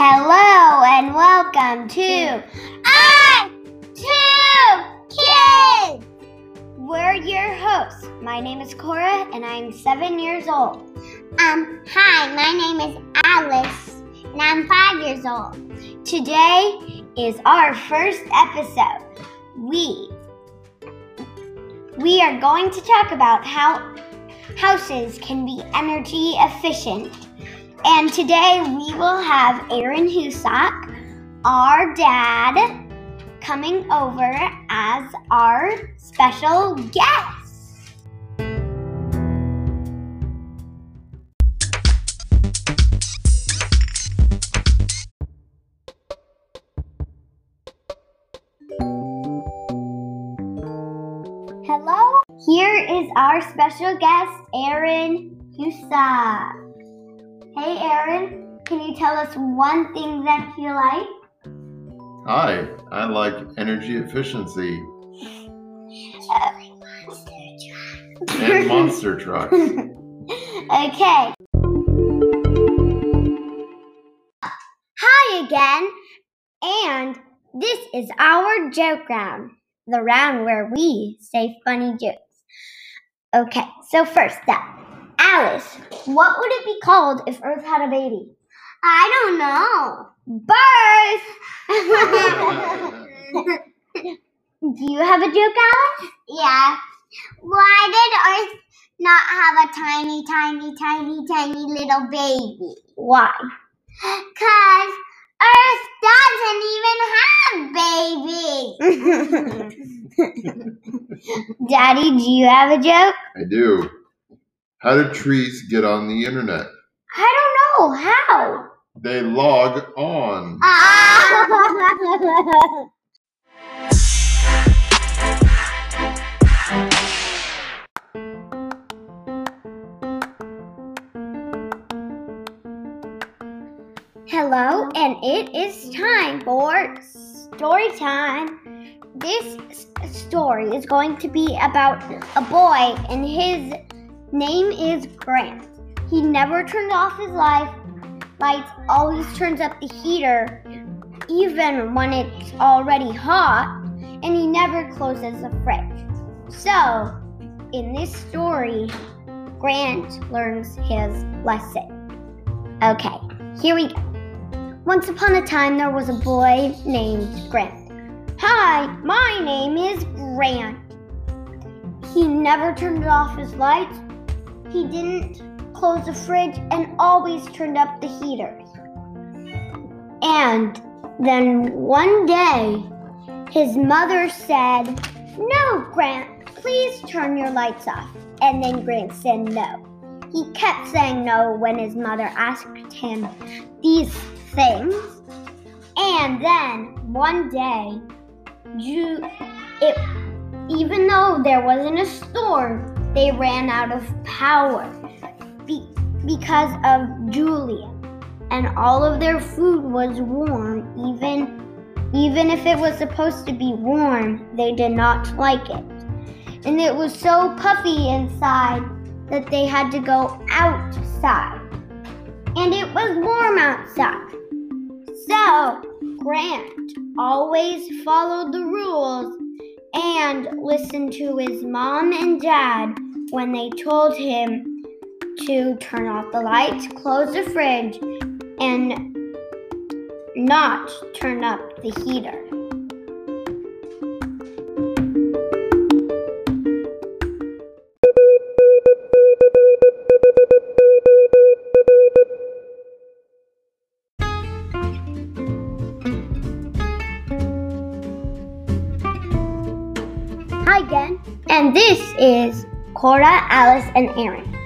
Hello and welcome to I Two Kids. We're your hosts. My name is Cora and I'm seven years old. Um, hi, my name is Alice, and I'm five years old. Today is our first episode. We we are going to talk about how houses can be energy efficient. And today we will have Aaron Husak, our dad, coming over as our special guest. Hello, here is our special guest, Aaron Husak. Hey, Aaron, can you tell us one thing that you like? Hi, I like energy efficiency and monster trucks. okay. Hi again, and this is our joke round, the round where we say funny jokes. Okay, so first up, Alice, what would it be called if Earth had a baby? I don't know. Birth! Do you have a joke, Alice? yeah. Why did Earth not have a tiny, tiny, tiny, tiny little baby? Why? Because Earth doesn't even have babies. Daddy, do you have a joke? I do. How do trees get on the internet? I don't know. How? They log on. Ah. Hello, and it is time for story time. This story is going to be about a boy, and his name is Grant. He never turns off his light, lights, always turns up the heater, even when it's already hot, and he never closes the fridge. So, in this story, Grant learns his lesson. Okay, here we go. Once upon a time, there was a boy named Grant. Hi, my name is Grant. He never turned off his lights. He didn't close the fridge and always turned up the heaters. And then one day, his mother said, No, Grant, please turn your lights off. And then Grant said no. He kept saying no when his mother asked him these things. And then one day, Ju- it, even though there wasn't a storm, they ran out of power be- because of Julia. And all of their food was warm, even even if it was supposed to be warm, they did not like it. And it was so puffy inside that they had to go outside. And it was warm outside. So, Grant always followed the rules and listened to his mom and dad when they told him to turn off the lights, close the fridge, and not turn up the heater. Hi again, and this is Cora, Alice, and Aaron.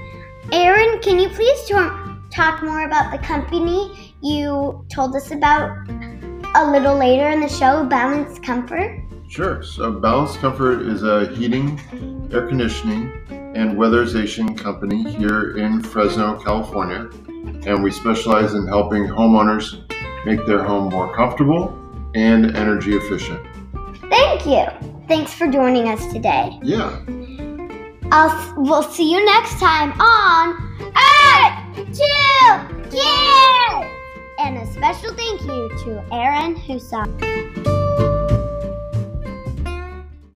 Aaron, can you please talk more about the company you told us about a little later in the show, Balanced Comfort? Sure. So, Balanced Comfort is a heating, air conditioning, and weatherization company here in Fresno, California. And we specialize in helping homeowners make their home more comfortable and energy efficient. Thank you. Thanks for joining us today. Yeah. I'll we'll see you next time on Earth Two Kids, and a special thank you to Aaron Husak.